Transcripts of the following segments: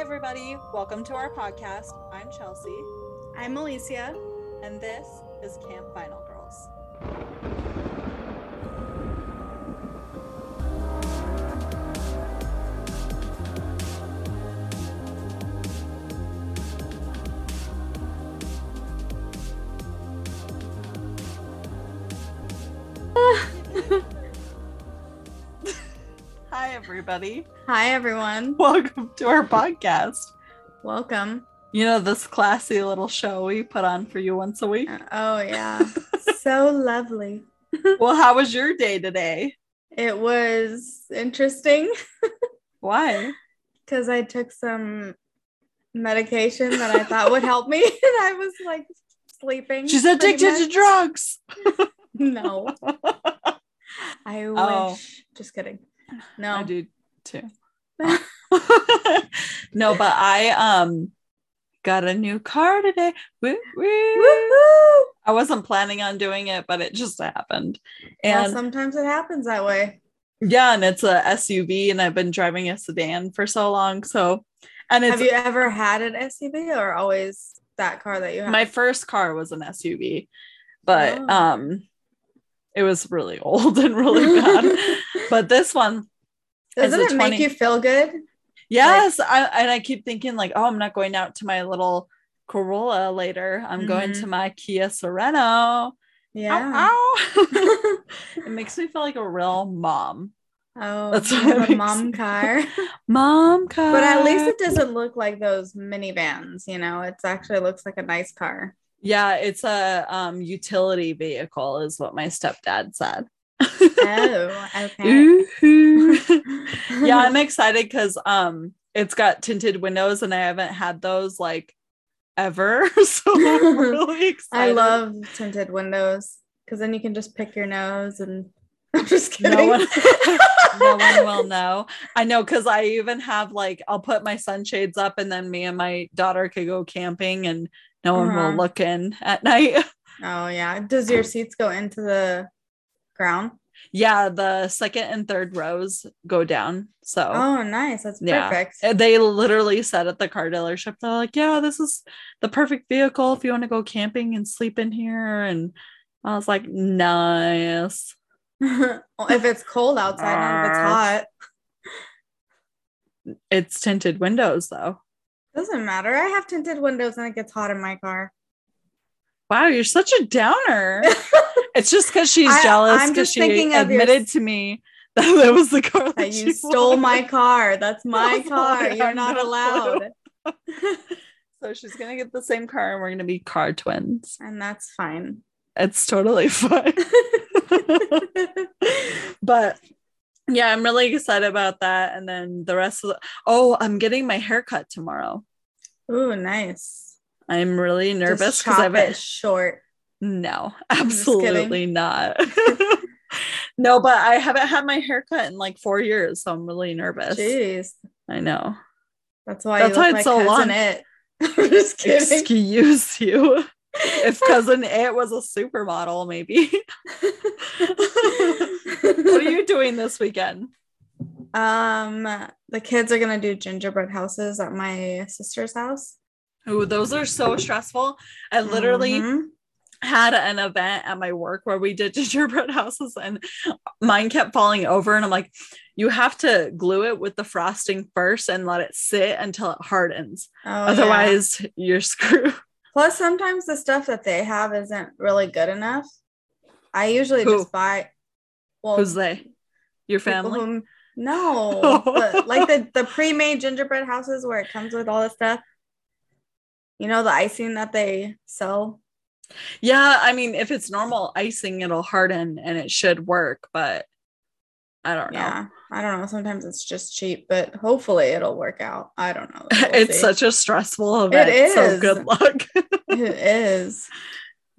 everybody. Welcome to our podcast. I'm Chelsea, I'm Alicia. and this is Camp Final everybody. Hi, everyone. Welcome to our podcast. Welcome. You know, this classy little show we put on for you once a week. Uh, Oh, yeah. so lovely. Well, how was your day today? It was interesting Why? because I took some medication that I thought would help me. And I was like sleeping. She's addicted to drugs. No, I wish. Oh. Just kidding. I do too. no, but I um got a new car today. Woo, woo. I wasn't planning on doing it, but it just happened. Well, And sometimes it happens that way. yeah, and it's a SUV, and I've been driving a sedan for so long. So, and it's Have you ever had an SUV or always that car that you have? my first car was an SUV, but Oh. um, it was really old and really bad. but this one, Doesn't it 20 make you feel good? yes, I and I keep thinking like, oh, I'm not going out to my little Corolla later. I'm going Mhm. to my Kia Sorento. Yeah. Ow, ow. it makes me feel like a real mom. Oh, That's what a mom car. Mom car. but at least it doesn't look like those minivans, you know. It's actually looks like a nice car. Yeah, it's a um utility vehicle, is what my stepdad said. Oh, okay. Yeah, I'm excited because um it's got tinted windows and I haven't had those like ever. So I'm really excited. I love tinted windows because then you can just pick your nose and I'm just kidding. No one, no one will know. I know because I even have like I'll put my sunshades up and then me and my daughter could go camping and no one will Uh-huh. look in at night. Oh yeah. Does your seats go into the ground? yeah, the second and third rows go down. So Oh, nice. That's perfect. And they literally said at the car dealership, they're like, yeah, this is the perfect vehicle if you want to go camping and sleep in here. And I was like, nice. Well, if it's cold outside, not if it's hot. It's tinted windows though. Doesn't matter. I have tinted windows and it gets hot in my car. Wow, you're such a downer. it's just because she's I- jealous because she thinking of your admitted to me that that was the car that, that you stole wanted. my car. That's my car. I You're not no allowed. So she's gonna get the same car and we're gonna be car twins. and that's fine. It's totally fine. but yeah, I'm really excited about that. And then the rest of the oh, I'm getting my haircut tomorrow. Ooh, nice. I'm really nervous because I've it short. no, absolutely not. no, but I haven't had my haircut in like four years, so I'm really nervous. Jeez. I know. That's why That's you why it's so long. it. I'm just kidding. Excuse you. If cousin it was a supermodel, maybe. What are you doing this weekend? um the kids are gonna do gingerbread houses at my sister's house. Oh, those are so stressful. I literally Mhm. had an event at my work where we did gingerbread houses and mine kept falling over. And I'm like, you have to glue it with the frosting first and let it sit until it hardens. Oh, yeah. Otherwise, you're screwed. Plus, sometimes the stuff that they have isn't really good enough. I usually Who? just buy. Well, Who's they? Your family? whom- no, but like the the pre-made gingerbread houses where it comes with all the stuff. You know the icing that they sell. Yeah, I mean, if it's normal icing, it'll harden and it should work, but I don't know. Yeah, I don't know. Sometimes it's just cheap, but hopefully it'll work out. I don't know. We'll it's see. such a stressful event. It So good luck. it is.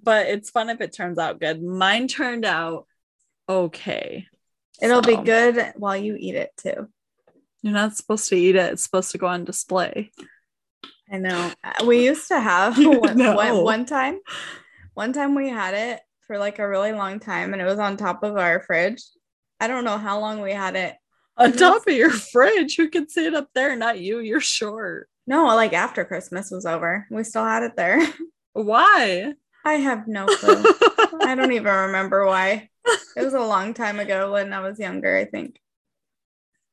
but it's fun if it turns out good. Mine turned out okay. It'll be good while you eat it too. You're not supposed to eat it. It's supposed to go on display. I know. Uh, We used to have one, No. one, one time. One time we had it for like a really long time, and it was on top of our fridge. I don't know how long we had it. On top of your fridge, who can see it up there? Not you. You're short. No, like after Christmas was over. We still had it there. Why? I have no clue. I don't even remember why. It was a long time ago when I was younger, I think.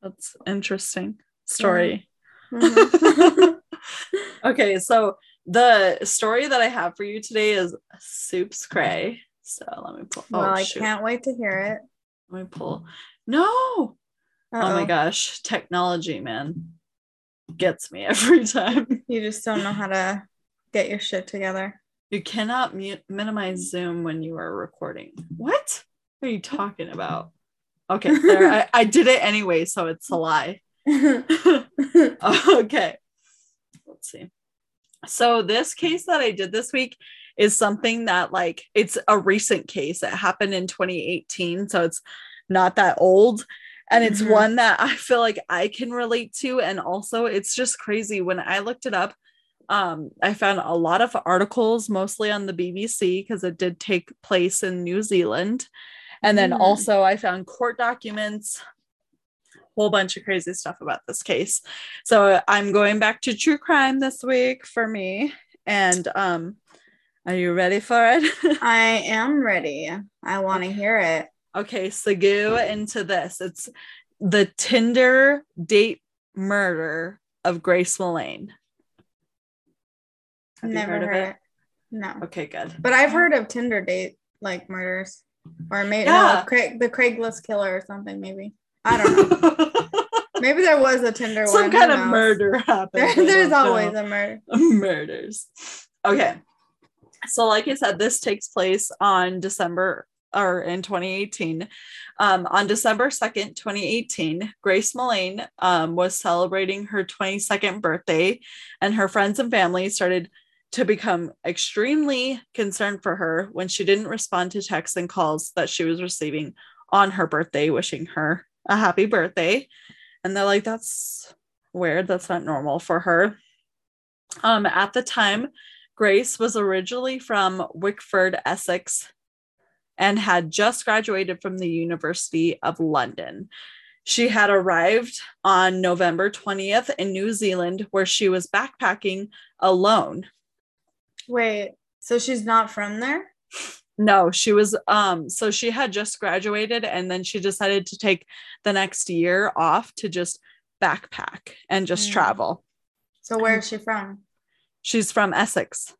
That's interesting story. Mhm. okay, so the story that I have for you today is Soup's Cray. So let me pull. well, oh, I shoot. can't wait to hear it. Let me pull. No. Oh my gosh, technology, man, gets me every time. You just don't know how to get your shit together. You cannot mute, minimize Zoom when you are recording. What? What are you talking about? Okay, there. I, I did it anyway, so it's a lie. okay. Let's see. So this case that I did this week is something that like it's a recent case. It happened in 2018, so it's not that old. And it's Mhm. one that I feel like I can relate to. And also it's just crazy. When I looked it up, um, I found a lot of articles, mostly on the BBC, because it did take place in New Zealand. And then Mm. also I found court documents, whole bunch of crazy stuff about this case. So I'm going back to true crime this week for me. And um, are you ready for it? I am ready. I want to hear it. okay, so go into this. It's the Tinder date murder of Grace Millane. Have Never heard, heard of it? it. No. Okay, good. But I've heard of Tinder date like murders. Or maybe Yeah. no, Craig, the Craigslist killer or something, maybe. I don't know. Maybe there was a Tinder. Some who kind of knows? murder happened. There- there's always know. a murder. murders. Okay. So, like I said, this takes place on December or in 2018. Um, on December 2nd, 2018, Grace Millane um, was celebrating her 22nd birthday, and her friends and family started to become extremely concerned for her when she didn't respond to texts and calls that she was receiving on her birthday, wishing her a happy birthday. And they're like, that's weird. That's not normal for her. Um, at the time, Grace was originally from Wickford, Essex, and had just graduated from the University of London. She had arrived on November 20th in New Zealand, where she was backpacking alone. Wait, so she's not from there? No, she was um so she had just graduated and then she decided to take the next year off to just backpack and just Mm. travel. So where is she from? She's from Essex,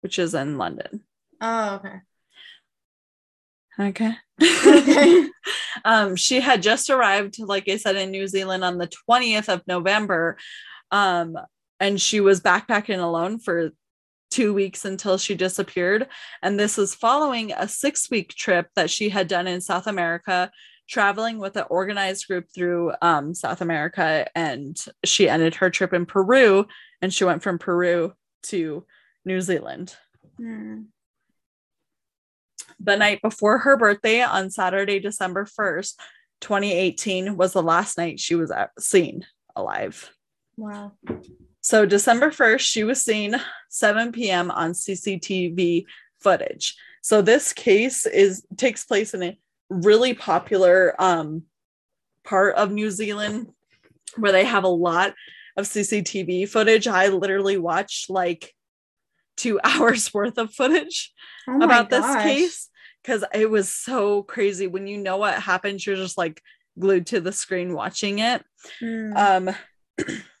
which is in London. Oh, okay. Okay. Okay. um, she had just arrived, like I said, in New Zealand on the 20th of November. Um, and she was backpacking alone for two weeks until she disappeared. And this was following a six week trip that she had done in South America, traveling with an organized group through um, South America. And she ended her trip in Peru and she went from Peru to New Zealand. Hmm. the night before her birthday on Saturday, December 1st, 2018, was the last night she was seen alive. Wow. So, December 1st, she was seen 7 p.m. on CCTV footage. So, this case is takes place in a really popular um, part of New Zealand where they have a lot of CCTV footage. I literally watched like two hours worth of footage Oh about this case because it was so crazy. When you know what happens, you're just like glued to the screen watching it. Hmm. Um,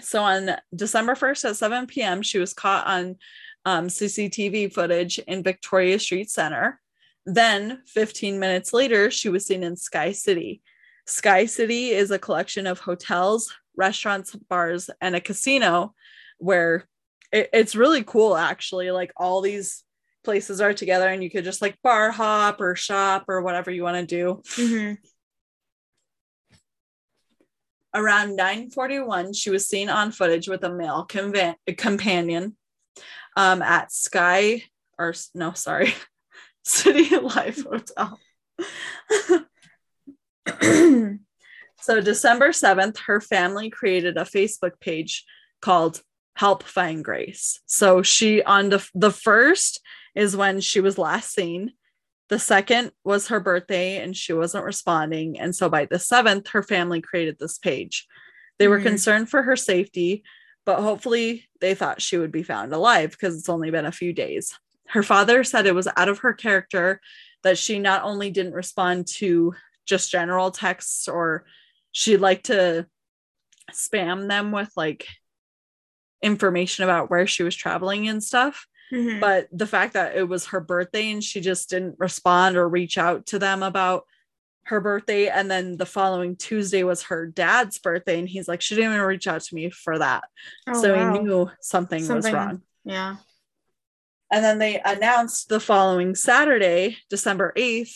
so on December 1st at 7 p.m., she was caught on um, CCTV footage in Victoria Street Center. Then 15 minutes later, she was seen in Sky City. Sky City is a collection of hotels, restaurants, bars, and a casino where it- it's really cool, actually. Like all these places are together, and you could just like bar hop or shop or whatever you want to do. Mhm. Around 9:41, she was seen on footage with a male companion um, at Sky or no, sorry, City Life Hotel. so December 7th, her family created a Facebook page called Help Find Grace. So she on the the first is when she was last seen. The second was her birthday and she wasn't responding. And so by the seventh, her family created this page. They were Mhm. concerned for her safety, but hopefully they thought she would be found alive because it's only been a few days. Her father said it was out of her character that she not only didn't respond to just general texts or she liked to spam them with like information about where she was traveling and stuff Mhm. but the fact that it was her birthday and she just didn't respond or reach out to them about her birthday and then the following tuesday was her dad's birthday and he's like she didn't even reach out to me for that Oh, so wow. he knew something, was wrong Yeah. and then they announced the following saturday december 8th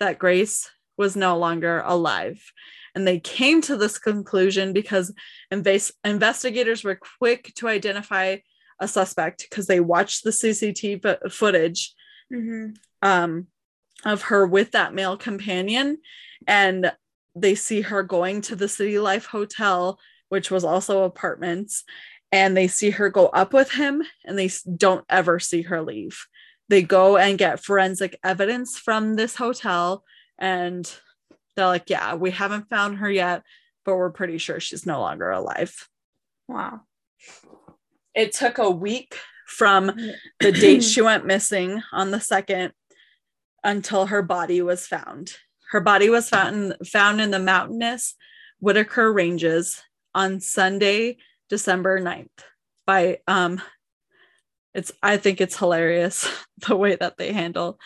that grace was no longer alive and they came to this conclusion because inves- investigators were quick to identify a suspect because they watched the CCTV fo- footage hmm um, of her with that male companion, and they see her going to the City Life Hotel, which was also apartments, and they see her go up with him, and they don't ever see her leave. They go and get forensic evidence from this hotel, and they're like, "Yeah, we haven't found her yet, but we're pretty sure she's no longer alive." Wow. It took a week from the date she went missing on the second until her body was found. Her body was found found in the mountainous Whitaker Ranges on Sunday, December 9th by um it's I think it's hilarious the way that they handle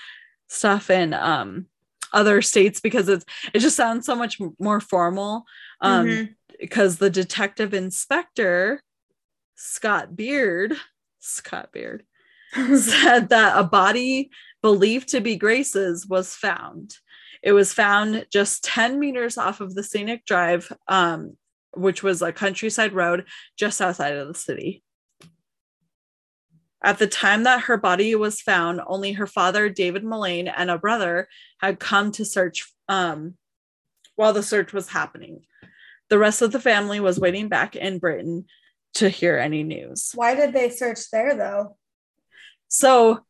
stuff in um other states because it's it just sounds so much more formal um because the detective inspector Scott Beard Scott Beard said that a body believed to be Grace's was found. It was found just 10 meters off of the scenic drive, um, which was a countryside road just outside of the city. At the time that her body was found, only her father, David Millane, and a brother had come to search um, while the search was happening. The rest of the family was waiting back in Britain to hear any news. Why did they search there though? So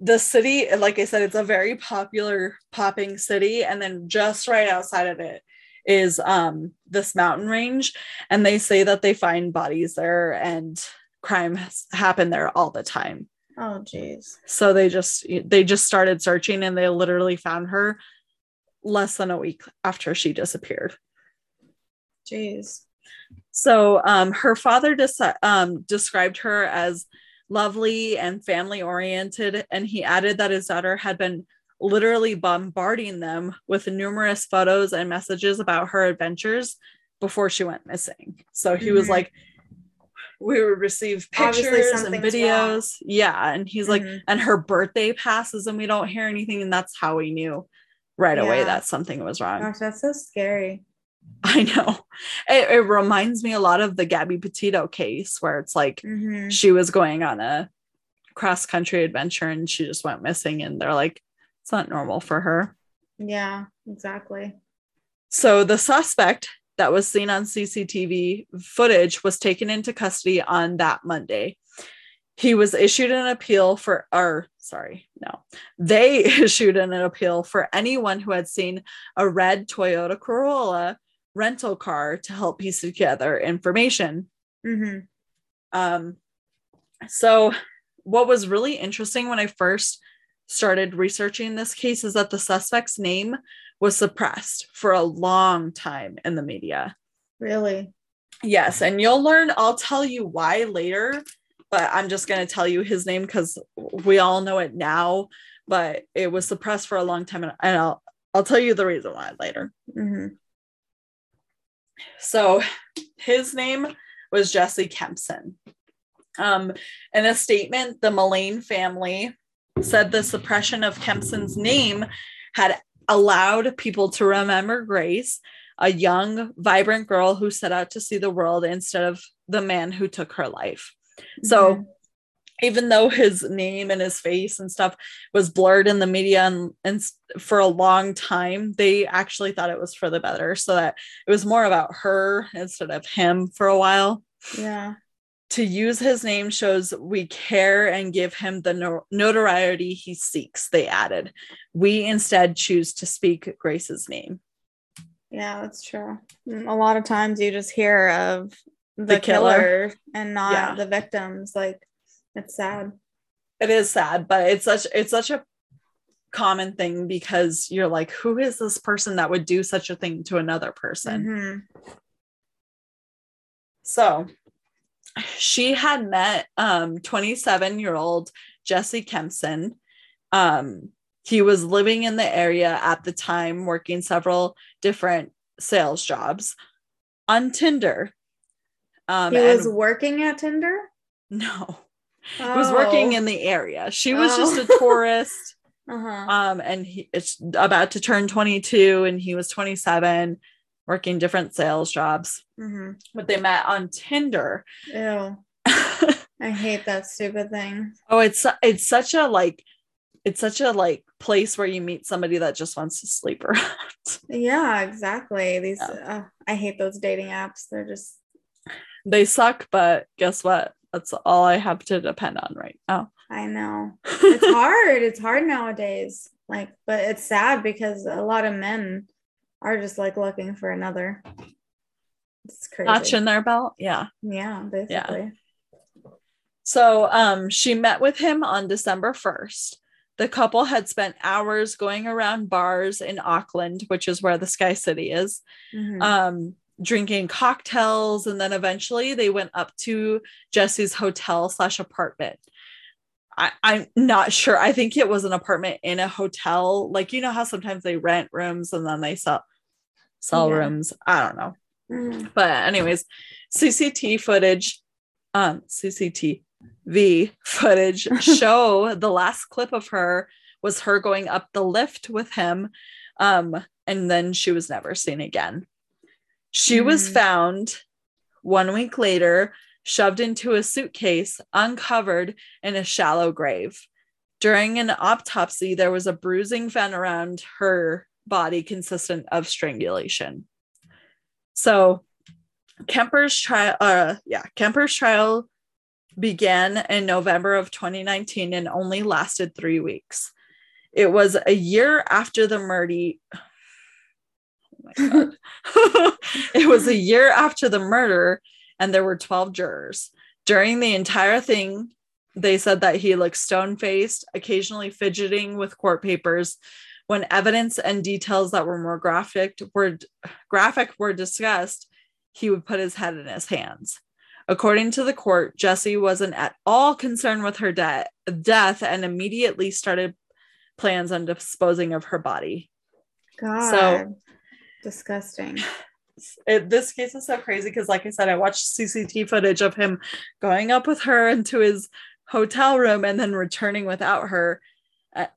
the city, like I said, it's a very popular popping city. And then just right outside of it is um this mountain range. And they say that they find bodies there and crime has happened there all the time. Oh jeez. So they just they just started searching and they literally found her less than a week after she disappeared. Jeez. So um, her father deci- um, described her as lovely and family oriented, and he added that his daughter had been literally bombarding them with numerous photos and messages about her adventures before she went missing. So he was Mhm. like, we would receive pictures and videos. Yeah. And he's like, Mhm. and her birthday passes and we don't hear anything. And that's how we knew right away that something was wrong. Gosh, that's so scary. I know. It, it reminds me a lot of the Gabby Petito case where it's like Mhm. she was going on a cross country adventure and she just went missing and they're like it's not normal for her. Yeah, exactly. So the suspect that was seen on CCTV footage was taken into custody on that Monday. He was issued an appeal for or sorry, no. They issued an appeal for anyone who had seen a red Toyota Corolla rental car to help piece together information. hmm Um, so, what was really interesting when I first started researching this case is that the suspect's name was suppressed for a long time in the media. Really? Yes, and you'll learn, I'll tell you why later, but I'm just going to tell you his name because we all know it now, but it was suppressed for a long time, and I'll, I'll tell you the reason why later. hmm So his name was Jesse Kempson. Um, in a statement, the Millane family said the suppression of Kempson's name had allowed people to remember Grace, a young, vibrant girl who set out to see the world instead of the man who took her life. So Mhm. Even though his name and his face and stuff was blurred in the media and, and for a long time they actually thought it was for the better so that it was more about her instead of him for a while yeah. to use his name shows we care and give him the no- notoriety he seeks they added we instead choose to speak grace's name Yeah, that's true. Mm, A lot of times you just hear of the, The killer. killer. and not Yeah. the victims. Like it's sad. It is sad, but it's such it's such a common thing because you're like, who is this person that would do such a thing to another person? Mhm. So she had met um 27 year old Jesse Kempson. Um, he was living in the area at the time, working several different sales jobs on Tinder. Um, He was working at Tinder. no, he was working Oh. in the area. She was Oh. just a tourist. Uh-huh. um and he it's about to turn 22 and he was 27 working different sales jobs hmm but they met on tinder Ew. I hate that stupid thing. oh it's it's such a like it's such a like place where you meet somebody that just wants to sleep around Yeah, exactly. These Yeah. uh, I hate those dating apps. They're just they suck but guess what that's all i have to depend on right now I know. It's hard. it's hard nowadays. Like, but it's sad because a lot of men are just like looking for another. It's crazy. notch in their belt yeah Yeah, basically. So um, she met with him on December 1st. The couple had spent hours going around bars in Auckland, which is where the Sky City is, Mhm. um, drinking cocktails. And then eventually they went up to Jesse's hotel slash apartment. I, I'm not sure. I think it was an apartment in a hotel. Like, you know how sometimes they rent rooms and then they sell sell Yeah. rooms. I don't know Mhm. but anyways cct footage um cctv footage show the last clip of her was her going up the lift with him um and then she was never seen again she was Mm. found one week later shoved into a suitcase uncovered in a shallow grave during an autopsy there was a bruising found around her body consistent of strangulation so Kemper's trial, uh, yeah, Kemper's trial began in November of 2019 and only lasted three weeks. It was a year after the murder. My God. it was a year after the murder, and there were 12 jurors. During the entire thing, they said that he looked stone faced, occasionally fidgeting with court papers. When evidence and details that were more graphic were graphic were discussed, he would put his head in his hands. According to the court, Jesse wasn't at all concerned with her de- death and immediately started plans on disposing of her body. God. Disgusting. It, this case is so crazy because, like I said, I watched CCTV footage of him going up with her into his hotel room and then returning without her.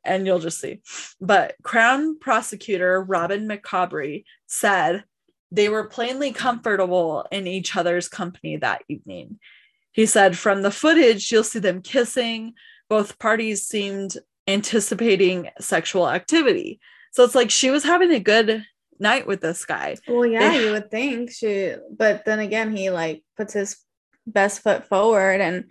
And you'll just see. But Crown prosecutor Robin McCoubrey said they were plainly comfortable in each other's company that evening. He said, from the footage, you'll see them kissing. Both parties seemed anticipating sexual activity. So it's like she was having a good night with this guy. Well, yeah, They- you would think she, but then again, he like puts his best foot forward and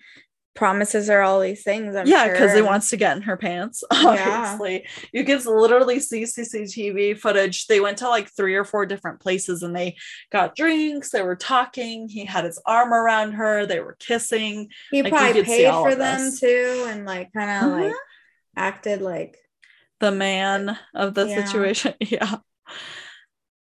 promises her all these things. I'm yeah, because sure, he wants to get in her pants. Yeah. Obviously, you can literally see CCTV footage. They went to like three or four different places and they got drinks. They were talking. He had his arm around her. They were kissing. He like, probably paid for them this. too, and like kind of Uh-huh. like acted like The man of the Yeah. situation. Yeah.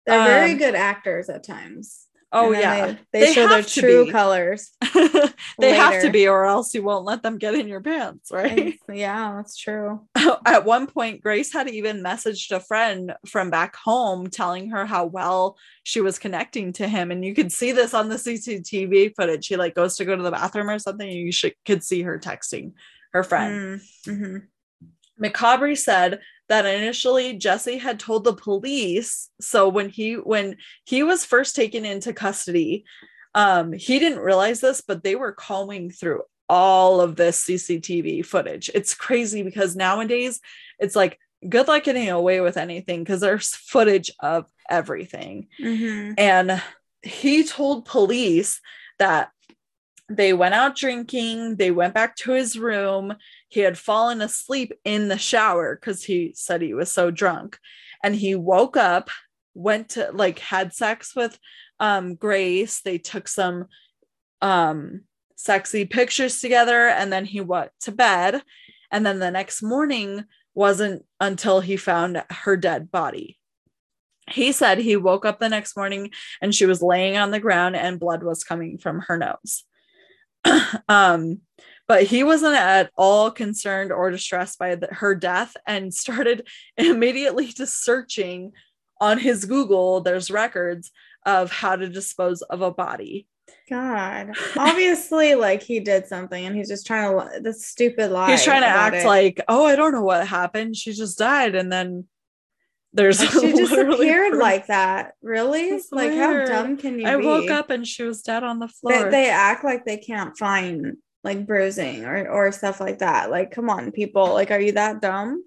They're very Um, good actors at times. Oh yeah. they, they They show their true be. colors. they have to be, or else you won't let them get in your pants, right? And- yeah, that's true. at one point grace had even messaged a friend from back home telling her how well she was connecting to him and you could see this on the cctv footage she like goes to go to the bathroom or something and you should could see her texting her friend Mm, mhm. McCoubrey said that initially Jesse had told the police. So when he when he was first taken into custody, um, he didn't realize this, but they were combing through all of this CCTV footage. It's crazy because nowadays it's like good luck getting away with anything because there's footage of everything. Mhm. And he told police that they went out drinking, they went back to his room. He had fallen asleep in the shower because he said he was so drunk. And he woke up went to like had sex with um Grace. They took some um sexy pictures together and then he went to bed and then the next morning wasn't until he found her dead body. He said he woke up the next morning and she was laying on the ground and blood was coming from her nose. um, but he wasn't at all concerned or distressed by the, her death and started immediately to searching on his Google. There's records of how to dispose of a body. God, obviously, like he did something, and he's just trying to the stupid lie. He's trying to act it. like, oh, I don't know what happened. She just died, and then there's she disappeared like that. Really? Like how dumb can you I be? woke up and she was dead on the floor. they act like they can't find like bruising or or stuff like that. Like, come on, people. Like, are you that dumb?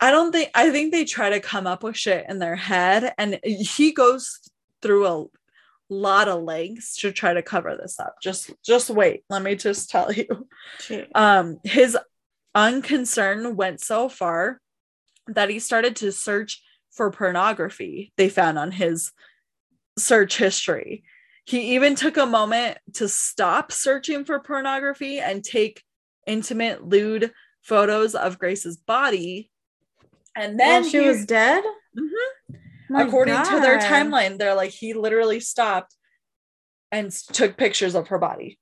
I don't think I think they try to come up with shit in their head and he goes through a lot of lengths to try to cover this up. Just just wait. Let me just tell you. Um his unconcern went so far that he started to search for pornography they found on his search history. He even took a moment to stop searching for pornography and take intimate lewd photos of Grace's body. And then While she he- was dead. Mhm. My according to their timeline, they're like he literally stopped and took pictures of her body.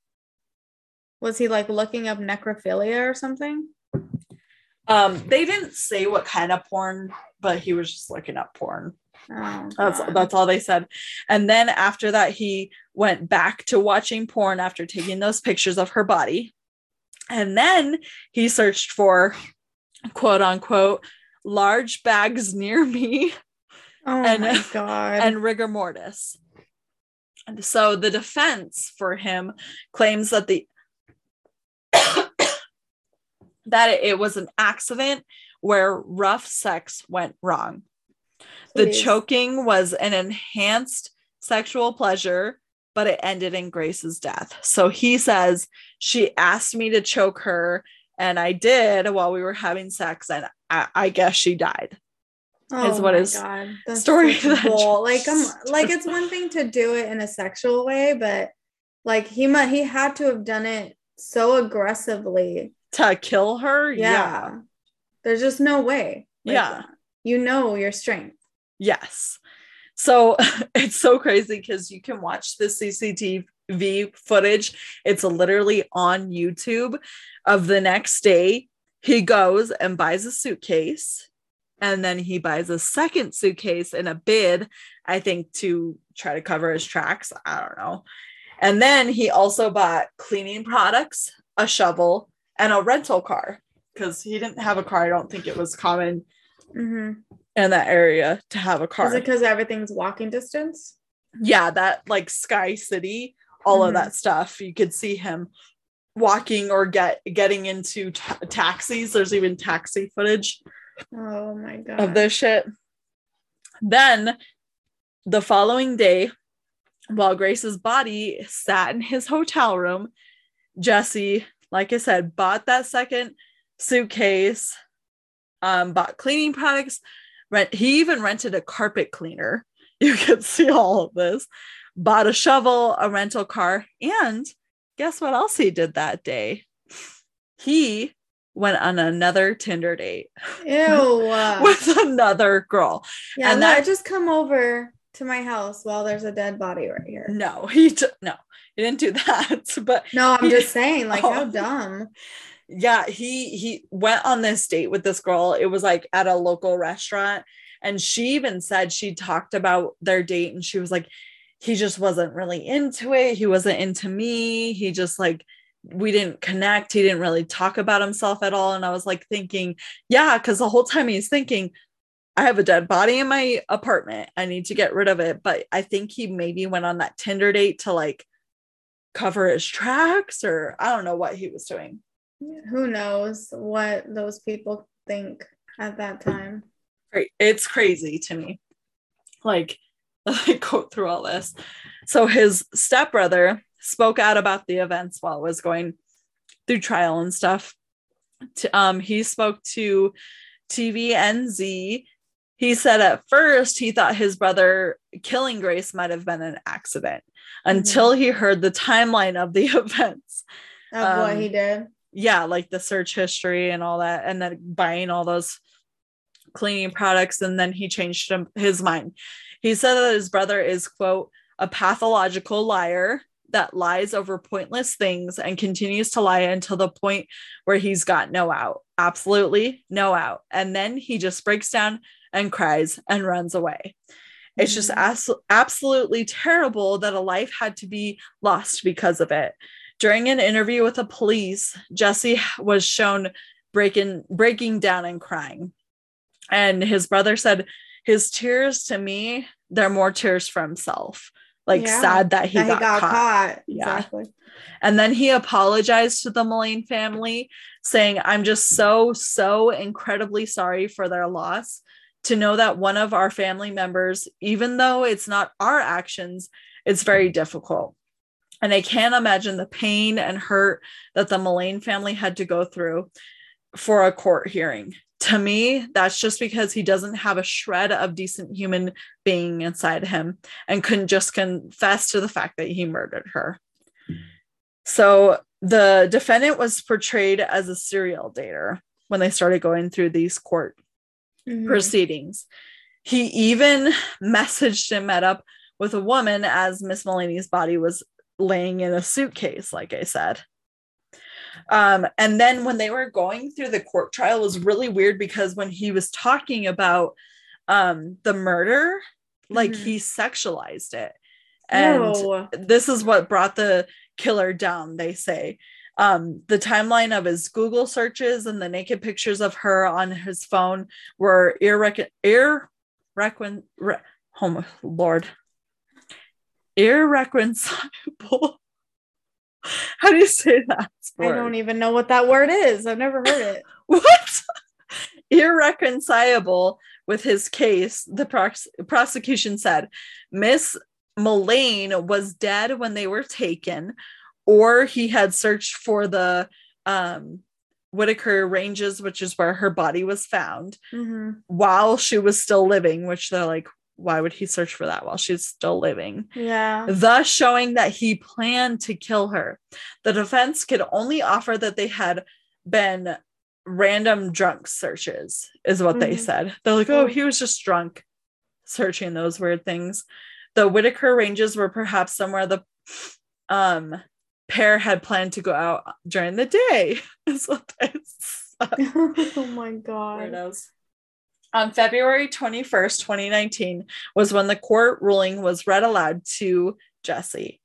Was he like looking up necrophilia or something? Um, they didn't say what kind of porn, but he was just looking up porn. Oh, That's that's all they said. And then after that, he went back to watching porn after taking those pictures of her body. And then he searched for quote unquote large bags near me oh and- my god. and rigor mortis. And so the defense for him claims that the that it was an accident where rough sex went wrong. The Please. choking was an enhanced sexual pleasure, but it ended in Grace's death. So he says she asked me to choke her, and I did while we were having sex, and I, I guess she died. oh is what his God. That's story that bull. Like um just- like it's one thing to do it in a sexual way, but like he might he had to have done it so aggressively. To kill her, Yeah. yeah. There's just no way. Like, Yeah. You know your strength. Yes. So it's so crazy because you can watch the CCTV footage. It's literally on YouTube of the next day. He goes and buys a suitcase and then he buys a second suitcase in a bid, I think, to try to cover his tracks. I don't know. And then he also bought cleaning products, a shovel, and a rental car because he didn't have a car. I don't think it was common Mm-hmm. in that area to have a car. Is it because everything's walking distance? yeah, that like Sky City, all Mhm. of that stuff. You could see him walking or get getting into ta- taxis. There's even taxi footage Oh my god. of this shit. Then the following day, while Grace's body sat in his hotel room, Jesse, like I said, bought that second suitcase, um, bought cleaning products. Rent, he even rented a carpet cleaner. You can see all of this. Bought a shovel, a rental car, and guess what else he did that day? He went on another Tinder date Ew. with another girl. yeah, and no, that- just come over to my house while there's a dead body right here. No, he d- no, he didn't do that. But No, I'm just saying, like, how Oh. dumb. yeah, he he went on this date with this girl. It was like at a local restaurant, and she even said she talked about their date, and she was like, he just wasn't really into it. He wasn't into me. He just like we didn't connect. He didn't really talk about himself at all. And I was like thinking, yeah, because the whole time he's thinking, I have a dead body in my apartment. I need to get rid of it. But I think he maybe went on that Tinder date to like cover his tracks, or I don't know what he was doing. Who knows what those people think at that time? It's crazy to me. Like, I go through all this. So his stepbrother spoke out about the events while it was going through trial and stuff. Um, he spoke to TVNZ. He said at first he thought his brother killing Grace might have been an accident until he heard the timeline of the events. Of what Um, he did. Yeah, like the search history and all that, and then buying all those cleaning products. And then he changed him, his mind. He said that his brother is, quote, a pathological liar that lies over pointless things and continues to lie until the point where he's got no out. Absolutely no out. And then he just breaks down and cries and runs away. It's just as- absolutely terrible that a life had to be lost because of it. During an interview with the police, Jesse was shown breaking breaking down and crying. And his brother said his tears to me, they're more tears for himself. Like Yeah, sad that he, that got, caught. Yeah. Yeah. Exactly. And then he apologized to the Millane family, saying, I'm just so, so incredibly sorry for their loss. To know that one of our family members, even though it's not our actions, it's very difficult. And I can't imagine the pain and hurt that the Millane family had to go through for a court hearing. To me, that's just because he doesn't have a shred of decent human being inside him and couldn't just confess to the fact that he murdered her. So the defendant was portrayed as a serial dater when they started going through these court Mhm. proceedings. He even messaged and met up with a woman as Miss Millane's body was laying in a suitcase, like I said. Um, and then when they were going through the court trial it was really weird because when he was talking about um the murder, like Mhm. he sexualized it. And this is what brought the killer down they say um the timeline of his google searches and the naked pictures of her on his phone were irrecon irrecon re- oh lord. Irreconcilable. How do you say that I don't even know what that word is. I've never heard it. what? Irreconcilable with his case the pros- prosecution said miss millane was dead when they were taken or he had searched for the um whitaker ranges which is where her body was found Mhm. while she was still living which they're like why would he search for that while she's still living Yeah. thus showing that he planned to kill her. The defense could only offer that they had been random drunk searches, is what they Mhm. said. They're like, oh, Oh. he was just drunk searching those weird things. The Whitaker ranges were perhaps somewhere the um pair had planned to go out during the day. Is what they oh my god. Weirdos. On February 21st, 2019, was when the court ruling was read aloud to Jesse.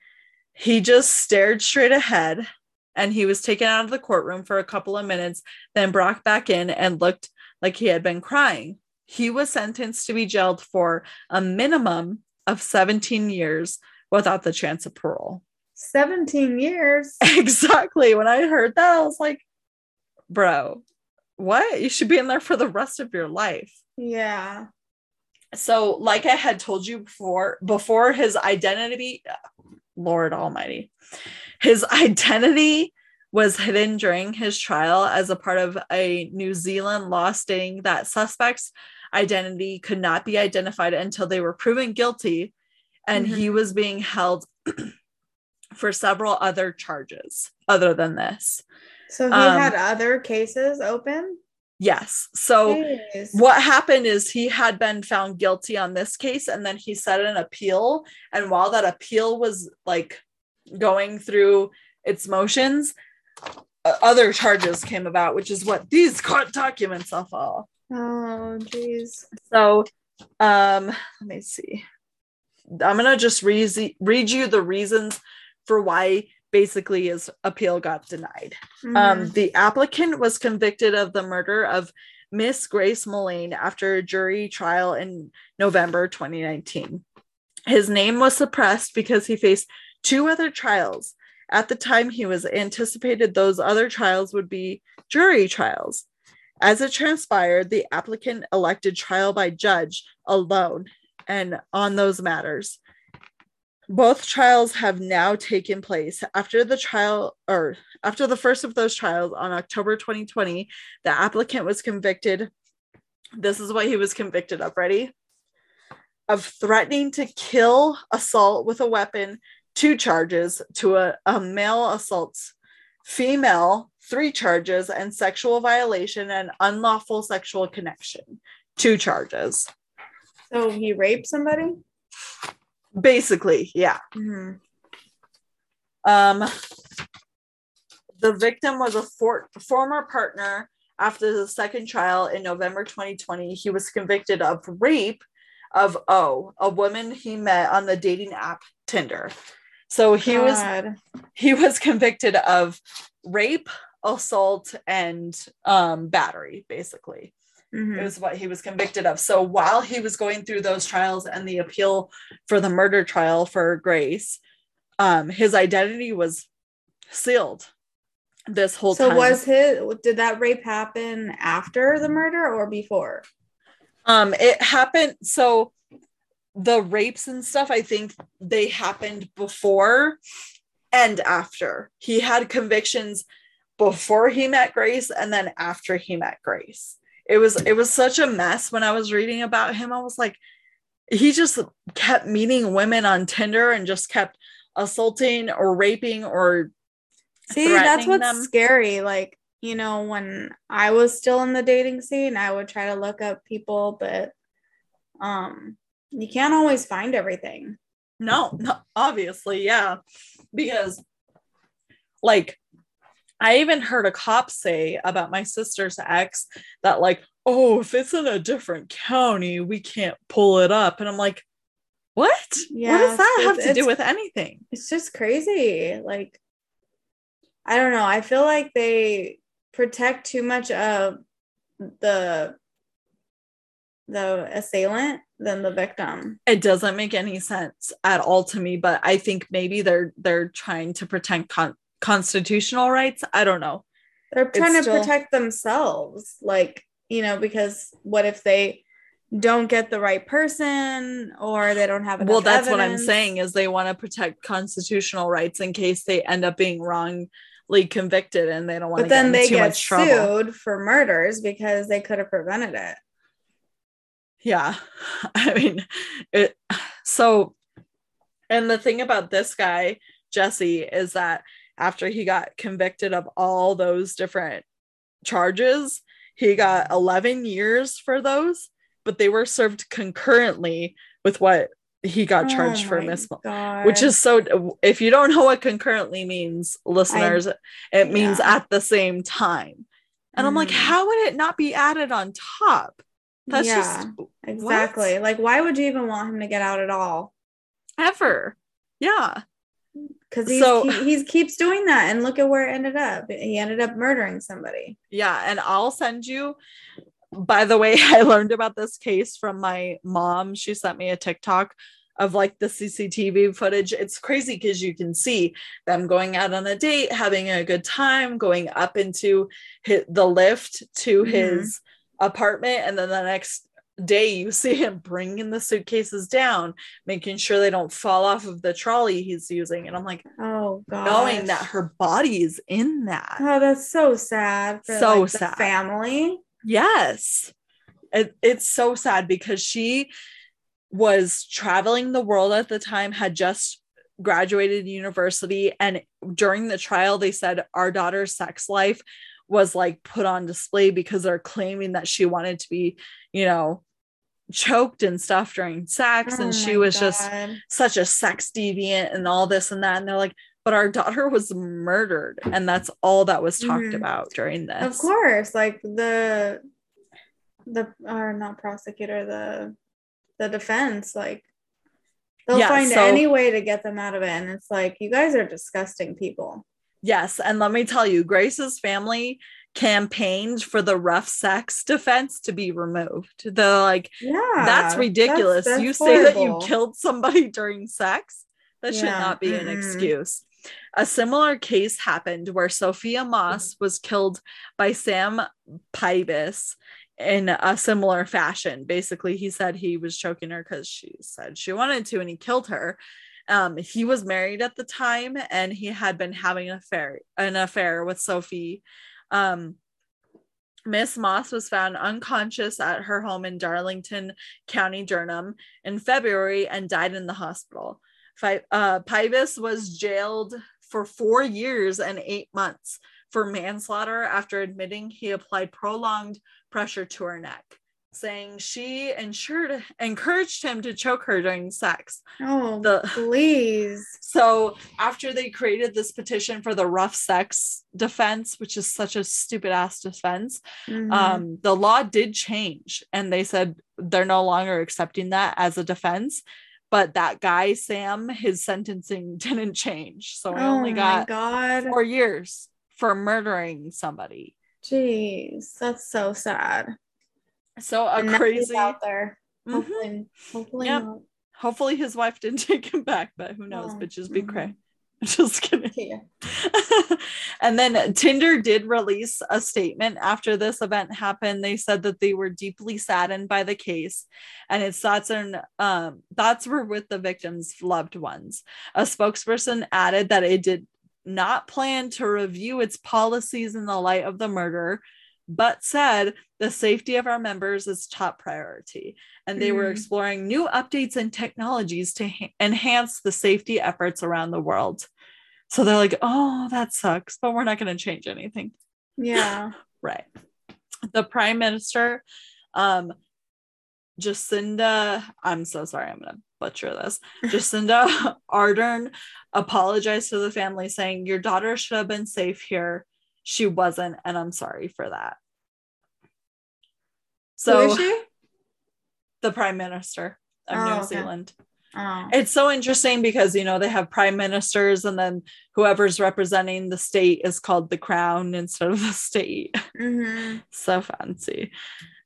He just stared straight ahead and he was taken out of the courtroom for a couple of minutes, then brought back in and looked like he had been crying. He was sentenced to be jailed for a minimum of 17 years without the chance of parole. 17 years. Exactly. When I heard that, I was like, bro, what? You should be in there for the rest of your life. Yeah. So, like I had told you before, before his identity, Lord Almighty, his identity was hidden during his trial as a part of a New Zealand law stating that suspects' identity could not be identified until they were proven guilty, and he mm-hmm. was being held for several other charges other than this. So he Um, had other cases open? Yes. So Jeez. what happened is he had been found guilty on this case and then he set an appeal and while that appeal was like going through its motions other charges came about which is what these court documents are for Oh, jeez. so um let me see i'm gonna just read, read you the reasons for why basically his appeal got denied um, Mhm. the applicant was convicted of the murder of Miss Grace Millane after a jury trial in November 2019. His name was suppressed because he faced two other trials. At the time, he was anticipated those other trials would be jury trials. As it transpired, the applicant elected trial by judge alone and on those matters. Both trials have now taken place. After the trial, or after the first of those trials on October 2020, the applicant was convicted this is what he was convicted of. Ready? Of threatening to kill, assault with a weapon, two charges, to a, a male assaults female, three charges, and sexual violation and unlawful sexual connection, two charges. So he raped somebody? Basically, yeah. Mhm. Um, the victim was a for- former partner after the second trial in November 2020. He was convicted of rape of O, a woman he met on the dating app Tinder. So he was he was convicted of rape, assault, and um, battery, basically. Mhm. It was what he was convicted of. So while he was going through those trials and the appeal for the murder trial for Grace, um, his identity was sealed this whole So time. So was his did that rape happen after the murder or before? um it happened so the rapes and stuff i think they happened before and after he had convictions before he met grace and then after he met grace it was it was such a mess when i was reading about him i was like he just kept meeting women on tinder and just kept assaulting or raping or See, that's what's them. scary. Like, you know, when I was still in the dating scene, I would try to look up people, but um you can't always find everything. No, no, obviously, yeah. Because like I even heard a cop say about my sister's ex that like, oh, if it's in a different county, we can't pull it up. And I'm like, what? what does that have to do with anything? It's just crazy. Like I don't know. I feel like they protect too much of the the assailant than the victim. It doesn't make any sense at all to me, but I think maybe they're they're trying to protect con- constitutional rights. I don't know. They're trying to still- protect themselves. Like, you know, because what if they don't get the right person or they don't have well that's what i'm saying is they want to protect constitutional rights in case they end up being wrongly convicted and they don't want But to then get they too get much trouble sued for murders because they could have prevented it. yeah i mean it so and the thing about this guy jesse is that after he got convicted of all those different charges he got 11 years for those but they were served concurrently with what he got charged Oh for my mis which is so if you don't know what concurrently means listeners it means yeah. at the same time and i'm like Mhm. how would it not be added on top that's Yeah, just exactly. Like, why would you even want him to get out at all? ever yeah Because he's, So- he keeps doing that, and look at where it ended up. He ended up murdering somebody. yeah and i'll send you by the way i learned about this case from my mom she sent me a tiktok of like the cctv footage it's crazy because you can see them going out on a date having a good time going up into hit the lift to Mhm. his apartment and then the next day you see him bringing the suitcases down making sure they don't fall off of the trolley he's using and i'm like Oh god. knowing that her body is in that Oh, that's so sad. For, So like, sad. family. Yes. It, it's so sad because she was traveling the world at the time, had just graduated university. And during the trial, they said our daughter's sex life was like put on display because they're claiming that she wanted to be, you know, choked and stuff during sex. Oh and she was just such a sex deviant and all this and that. And they're like, but our daughter was murdered. And that's all that was talked Mhm. about during this. Of course, like the the or not prosecutor, the the defense, like they'll Yeah, find so- any way to get them out of it. And it's like you guys are disgusting people. Yes, and let me tell you, Grace's family campaigned for the rough sex defense to be removed. The like Yeah. that's ridiculous. that's you say that you killed somebody during sex. That should not be an mm-mm. excuse. A similar case happened where Sophia Moss was killed by Sam Pybus in a similar fashion. Basically, he said he was choking her because she said she wanted to, and he killed her. Um, he was married at the time, and he had been having an affair, an affair with Sophie. Um, Miss Moss was found unconscious at her home in Darlington County, Durham, in February and died in the hospital. Uh, was jailed for four years and eight months for manslaughter after admitting he applied prolonged pressure to her neck, saying she ensured encouraged him to choke her during sex. Oh, The- please. So after they created this petition for the rough sex defense, which is such a stupid ass defense, Mhm. um, the law did change and they said they're no longer accepting that as a defense. But that guy, Sam, his sentencing didn't change. So I oh only got God. four years for murdering somebody. Jeez, that's so sad. So a And crazy. out there. Hopefully, hopefully Yep. Hopefully his wife didn't take him back, but who knows? Oh, Bitches be mhm. cray. Just kidding. Yeah. and then Tinder did release a statement after this event happened. They said that they were deeply saddened by the case, and its thoughts and um, thoughts were with the victims' loved ones. A spokesperson added that it did not plan to review its policies in the light of the murder, but said the safety of our members is top priority. And they were Mhm. exploring new updates and technologies to ha- enhance the safety efforts around the world. So they're like, oh, that sucks, but we're not going to change anything. Yeah. Right. The prime minister, um, Jacinda, I'm so sorry, I'm going to butcher this. Jacinda Ardern apologized to the family, saying, Your daughter should have been safe here. She wasn't, and I'm sorry for that. So, is she? the prime minister of Oh, New okay. Zealand. Oh. It's so interesting because you know they have prime ministers and then whoever's representing the state is called the crown instead of the state. Mhm. so fancy.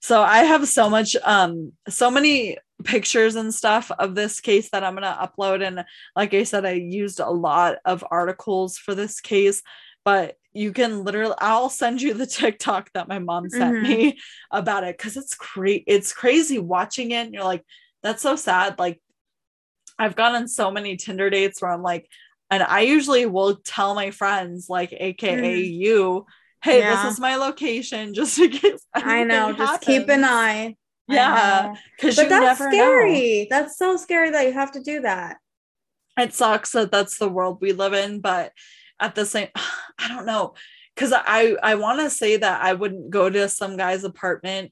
So I have so much um so many pictures and stuff of this case that I'm going to upload and like I said I used a lot of articles for this case but you can literally I'll send you the TikTok that my mom sent Mhm. me about it cuz it's crazy it's crazy watching it and you're like that's so sad like I've gone on so many Tinder dates where I'm like and I usually will tell my friends like aka you hey Yeah. this is my location just in case I know. anything Just keep an eye. Yeah because But you that's never scary. That's so scary that you have to do that. it sucks that that's the world we live in but at the same i don't know. Because i i want to say that i wouldn't go to some guy's apartment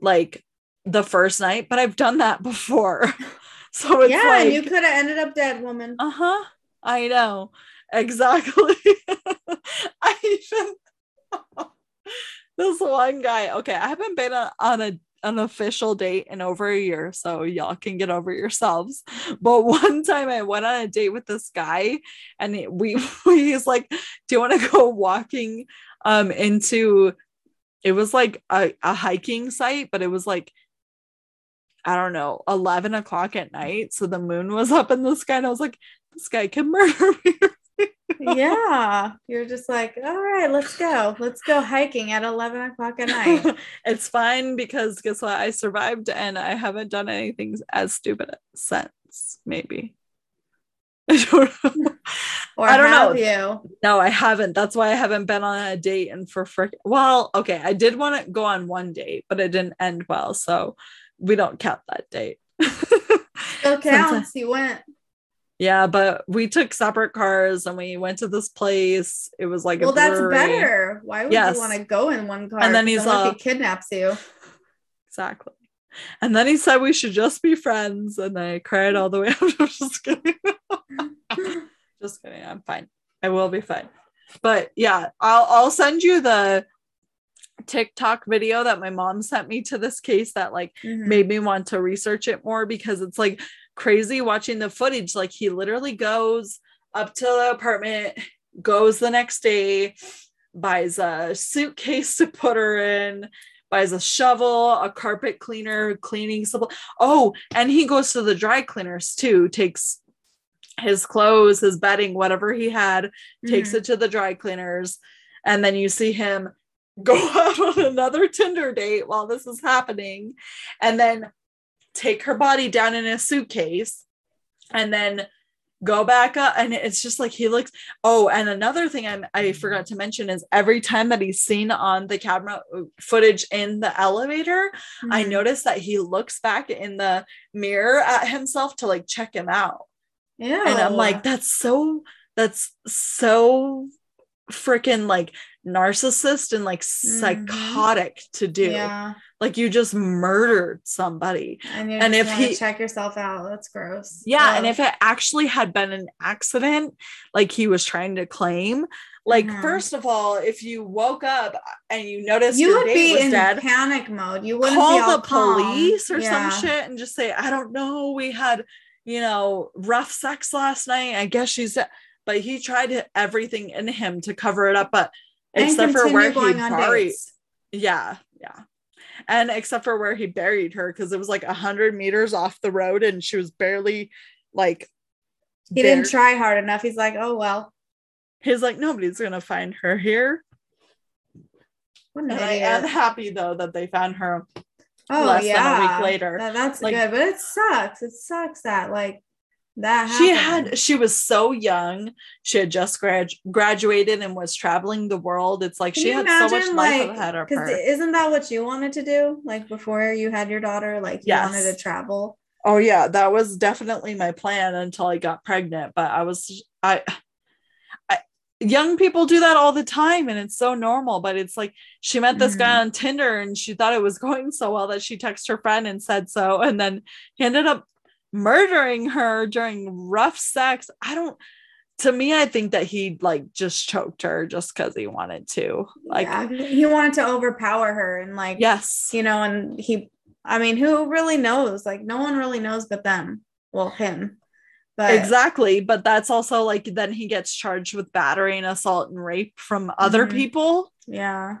like the first night but i've done that before. So it's yeah, like and you could have ended up dead, woman. uh-huh. I know. Exactly. I even this one guy okay i haven't been on, on a an official date in over a year so y'all can get over yourselves but one time i went on a date with this guy and he- we he's like do you want to go walking um into it was like a, a hiking site but it was like I don't know, 11 o'clock at night. So the moon was up in the sky. And I was like, this guy can murder me. Yeah. You're just like, all right, let's go. Let's go hiking at 11 o'clock at night. it's fine because guess what? I survived and I haven't done anything as stupid since, maybe. I don't know. Or I don't know. you? No, I haven't. That's why I haven't been on a date and for frick. Well, okay, I did want to go on one date, but it didn't end well, so we don't count that date. Still counts. You went. Yeah, but we took separate cars and we went to this place. It was like a Well, that's better. Why would Yes. you want to go in one car? And then he's, like, uh, he kidnaps you. Exactly. And then he said we should just be friends, and I cried all the way up. I'm just kidding. just kidding. I'm fine. I will be fine. But yeah, I'll I'll send you the TikTok video that my mom sent me to this case that like Mhm. made me want to research it more because it's like crazy watching the footage. Like he literally goes up to the apartment, goes the next day, buys a suitcase to put her in, buys a shovel, a carpet cleaner, cleaning supply. Oh, and he goes to the dry cleaners too, takes his clothes, his bedding, whatever he had, takes Mhm. it to the dry cleaners, and then you see him go out on another Tinder date while this is happening, and then take her body down in a suitcase, and then go back up and it's just like he looks oh and another thing I, I forgot to mention is every time that he's seen on the camera uh, footage in the elevator i Mhm. noticed that he looks back in the mirror at himself to like check him out yeah and i'm like that's so that's so freaking like narcissist and like psychotic to do Mm-hmm. yeah. Like you just murdered somebody And, And if he- check yourself out, that's gross. Yeah, and if it actually had been an accident, like he was trying to claim, like Mhm. first of all, if you woke up and you noticed you would be in dead, panic mode, you wouldn't call the calm. police or Yeah. some shit and just say, I don't know, we had, you know, rough sex last night. I guess she's, dead." but he tried everything in him to cover it up, but And except for where he going on buried, dates. yeah, yeah. And except for where he buried her, because it was like a hundred meters off the road and she was barely like He there. didn't try hard enough. He's like, oh well. He's like, nobody's gonna find her here. And I am happy though that they found her. oh less than a yeah. week later. That- that's Like- good, but it sucks. It sucks that like that She had she was so young. She had just grad- graduated and was traveling the world. It's like Can she had so much life like, ahead of her. isn't that what you wanted to do? Like before you had your daughter, like you Yes. wanted to travel. oh yeah, that was definitely my plan until I got pregnant. But I was I, I young people do that all the time and it's so normal. But it's like she met this guy Mhm. on Tinder and she thought it was going so well that she texted her friend and said so. And then he ended up murdering her during rough sex. I don't to me, I think that he like just choked her just because he wanted to. Like, yeah, he wanted to overpower her and like yes. you know, and he I mean, who really knows? Like no one really knows but them. Well, him. But exactly. But that's also like then he gets charged with battery and assault and rape from other Mhm. people. yeah.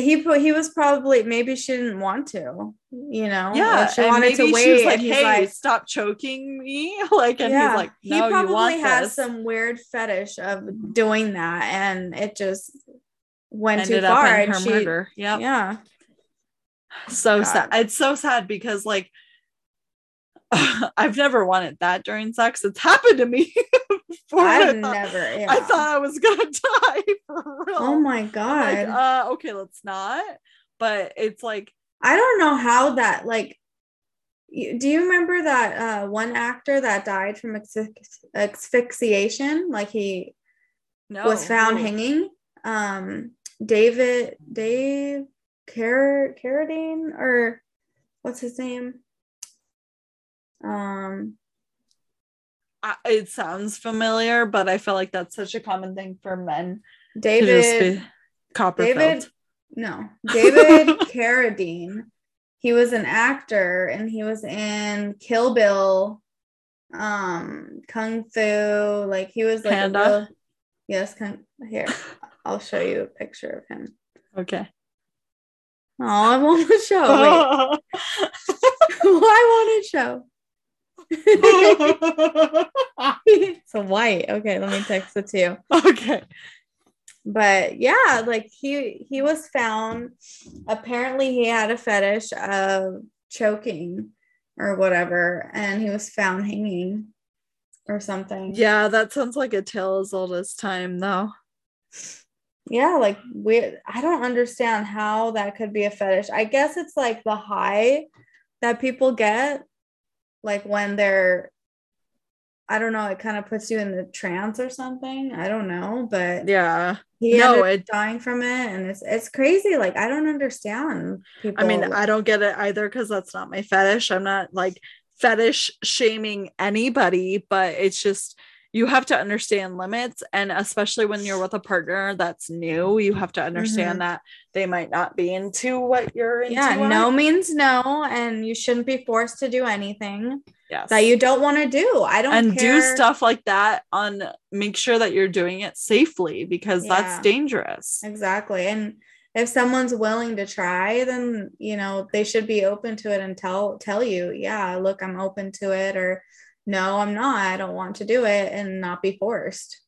He put he was probably maybe she didn't want to, you know. Yeah. She wanted to she wait. was like, hey, like, stop choking me. Like, and yeah. he's like, no, he probably has this. some weird fetish of doing that, and it just went Ended too far. and her she, murder. Yep. yeah, so God. sad. It's so sad because like I've never wanted that during sex. It's happened to me before. I've I thought- never. Yeah. I thought I was gonna die for real. oh my god. like, uh, okay, let's not. But it's like, I don't know how that like. you- Do you remember that uh, one actor that died from asphyx- asphyxiation? Like he no, was found hanging. Um, David Dave Car Carradine or what's his name? Um, I, it sounds familiar, but I feel like that's such a common thing for men to David. Copperfield. David. No, David Carradine. He was an actor, and he was in Kill Bill, um, Kung Fu. Like he was like Panda? real. Yes, Kung, here. I'll show you a picture of him. Okay. Oh, I want to show. Wait, why won't it show? it's white. Okay, let me text it to you. okay. But yeah, like he he was found. Apparently, he had a fetish of choking or whatever, and he was found hanging or something. Yeah, that sounds like a tale as old as time, though. yeah like we i don't understand how that could be a fetish i guess it's like the high that people get like when they're i don't know it kind of puts you in the trance or something i don't know but Yeah. he No, ended up it- dying from it and it's it's crazy like i don't understand people I mean, I don't get it either because that's not my fetish. I'm not like fetish shaming anybody, but it's just you have to understand limits. And especially when you're with a partner that's new, you have to understand mm-hmm. that they might not be into what you're into. yeah no means no and you shouldn't be forced to do anything yes. that you don't want to do i don't and care. do stuff like that on make sure that you're doing it safely because Yeah. that's dangerous. Exactly. And if someone's willing to try, then you know they should be open to it and tell tell you, yeah, look, I'm open to it, or no, I'm not. I don't want to do it, and not be forced.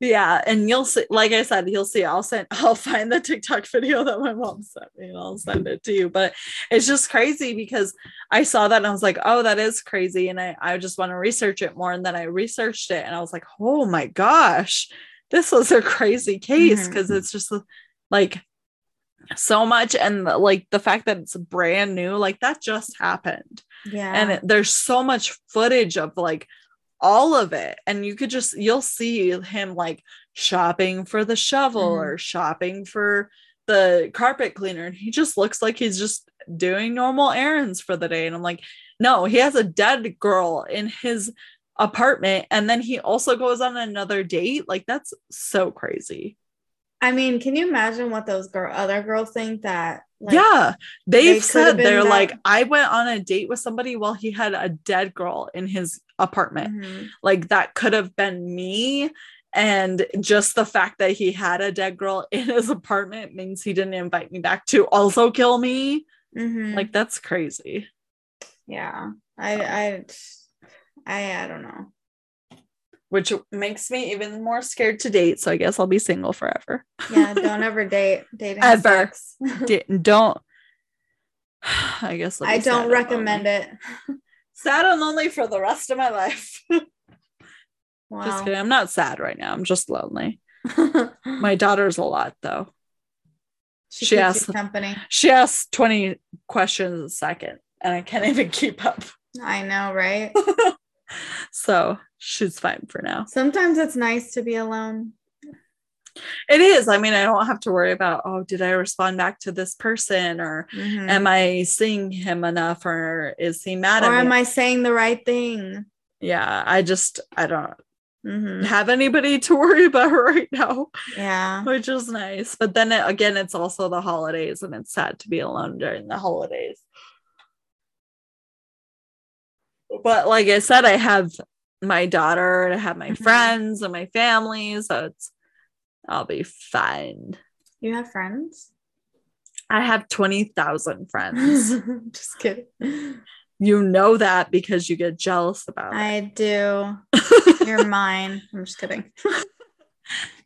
Yeah, and you'll see, like I said, you'll see. I'll send, I'll find the TikTok video that my mom sent me, and I'll send it to you. But it's just crazy because I saw that and I was like, oh, that is crazy, and I I just want to research it more. And then I researched it, and I was like, oh my gosh, this was a crazy case because Mhm. it's just like so much, and like the fact that it's brand new, like that just happened. Yeah. and it, there's so much footage of like all of it. And you could just you'll see him like shopping for the shovel Mhm. or shopping for the carpet cleaner. And he just looks like he's just doing normal errands for the day. And i'm like no he has a dead girl in his apartment. And then he also goes on another date. Like that's so crazy I mean, can you imagine what those girl other girls think that like, yeah they've they said they're that- like i went on a date with somebody while he had a dead girl in his apartment mhm. like that could have been me and just the fact that he had a dead girl in his apartment means he didn't invite me back to also kill me Mhm. like that's crazy yeah. I I I I don't know. Which makes me even more scared to date so i guess i'll be single forever Yeah, don't ever date dating Ever. D- don't i guess I don't recommend it. sad and lonely for the rest of my life just Wow. kidding i'm not sad right now i'm just lonely my daughter's a lot though she, she you company. she asks 20 questions a second and i can't even keep up I know, right? so she's fine for now. Sometimes it's nice to be alone. It is. I mean, I don't have to worry about, oh, did I respond back to this person or Mhm. am I seeing him enough or is he mad or am me? I saying the right thing? yeah, I just, I don't Mhm. have anybody to worry about right now, Yeah. which is nice. But then it, again, it's also the holidays and it's sad to be alone during the holidays. But like I said, I have my daughter to have my Mhm. friends and my family. So it's, I'll be fine. You have friends? I have 20,000 friends. Just kidding. you know that because you get jealous about I do. You're mine. I'm just kidding.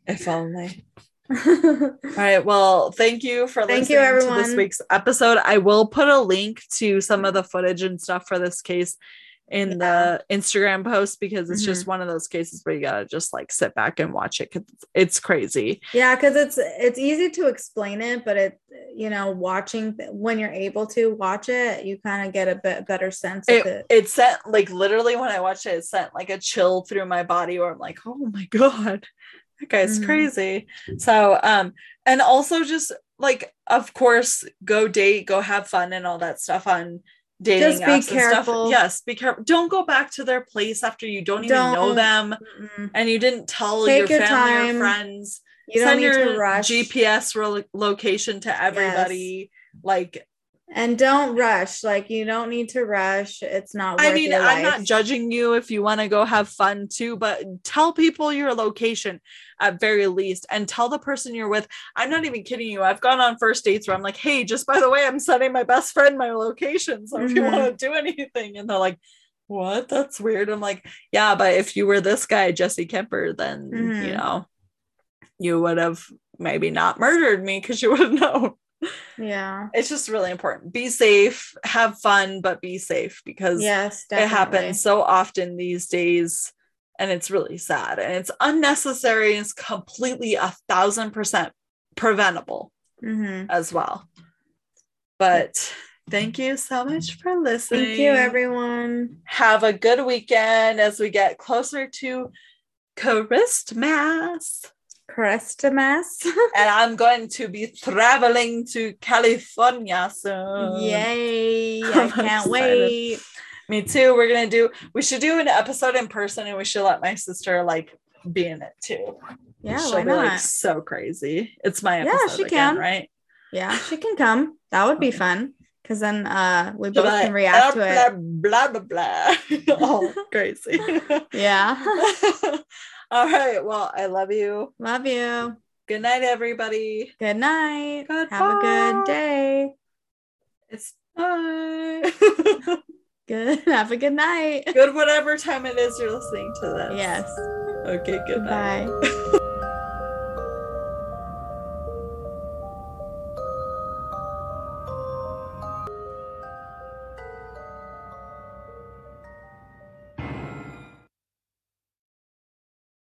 if only. All right. Well, thank you for Thank listening you, to this week's episode. I will put a link to some of the footage and stuff for this case in Yeah. the Instagram post because it's just Mhm. one of those cases where you gotta just like sit back and watch it because it's crazy. yeah, because it's it's easy to explain it, but it you know watching when you're able to watch it, you kind of get a bit better sense of It, it. it sent like literally when I watched it, it sent like a chill through my body where I'm like, oh my god, that guy's Mhm. crazy. So um, and also just like of course go date, go have fun and all that stuff on dating Just be and stuff. careful. Yes, be careful. Don't go back to their place after you don't, even know them Mm-mm. and you didn't tell Take your your family or time. friends. You don't Send need your to rush. GPS ro- location to everybody. Like and don't rush. Like you don't need to rush. It's not. I mean, I'm not judging you if you want to go have fun too, but tell people your location at very least and tell the person you're with. I'm not even kidding you. I've gone on first dates where I'm like, hey, just by the way, I'm sending my best friend my location. So if you Mhm. want to do anything, and they're like, what? That's weird. I'm like, yeah, but if you were this guy, Jesse Kemper, then you Mhm. know, you would have maybe not murdered me because you would have known. Yeah. It's just really important. Be safe, have fun, but be safe because Yes. it happens so often these days and it's really sad and it's unnecessary and it's completely a thousand percent preventable Mhm. as well but thank you so much for listening Thank you, everyone. have a good weekend as we get closer to Christmas Christmas. and I'm going to be traveling to California soon Yay. I I'm can't excited. wait. Me too. We're gonna do. We should do an episode in person, and we should let my sister like be in it too. Yeah, She'll why be like not? so crazy. It's my Yeah, she again, can. right? Yeah, she can come. That would be fun. Cause then uh we both like, can react to it. Blah blah blah. blah. All crazy. Yeah. All right. Well, I love you. Love you. Good night, everybody. Good night. Have a good day. It's bye. Good. Have a good night. good whatever time it is you're listening to this. Yes. Okay, goodbye. Bye.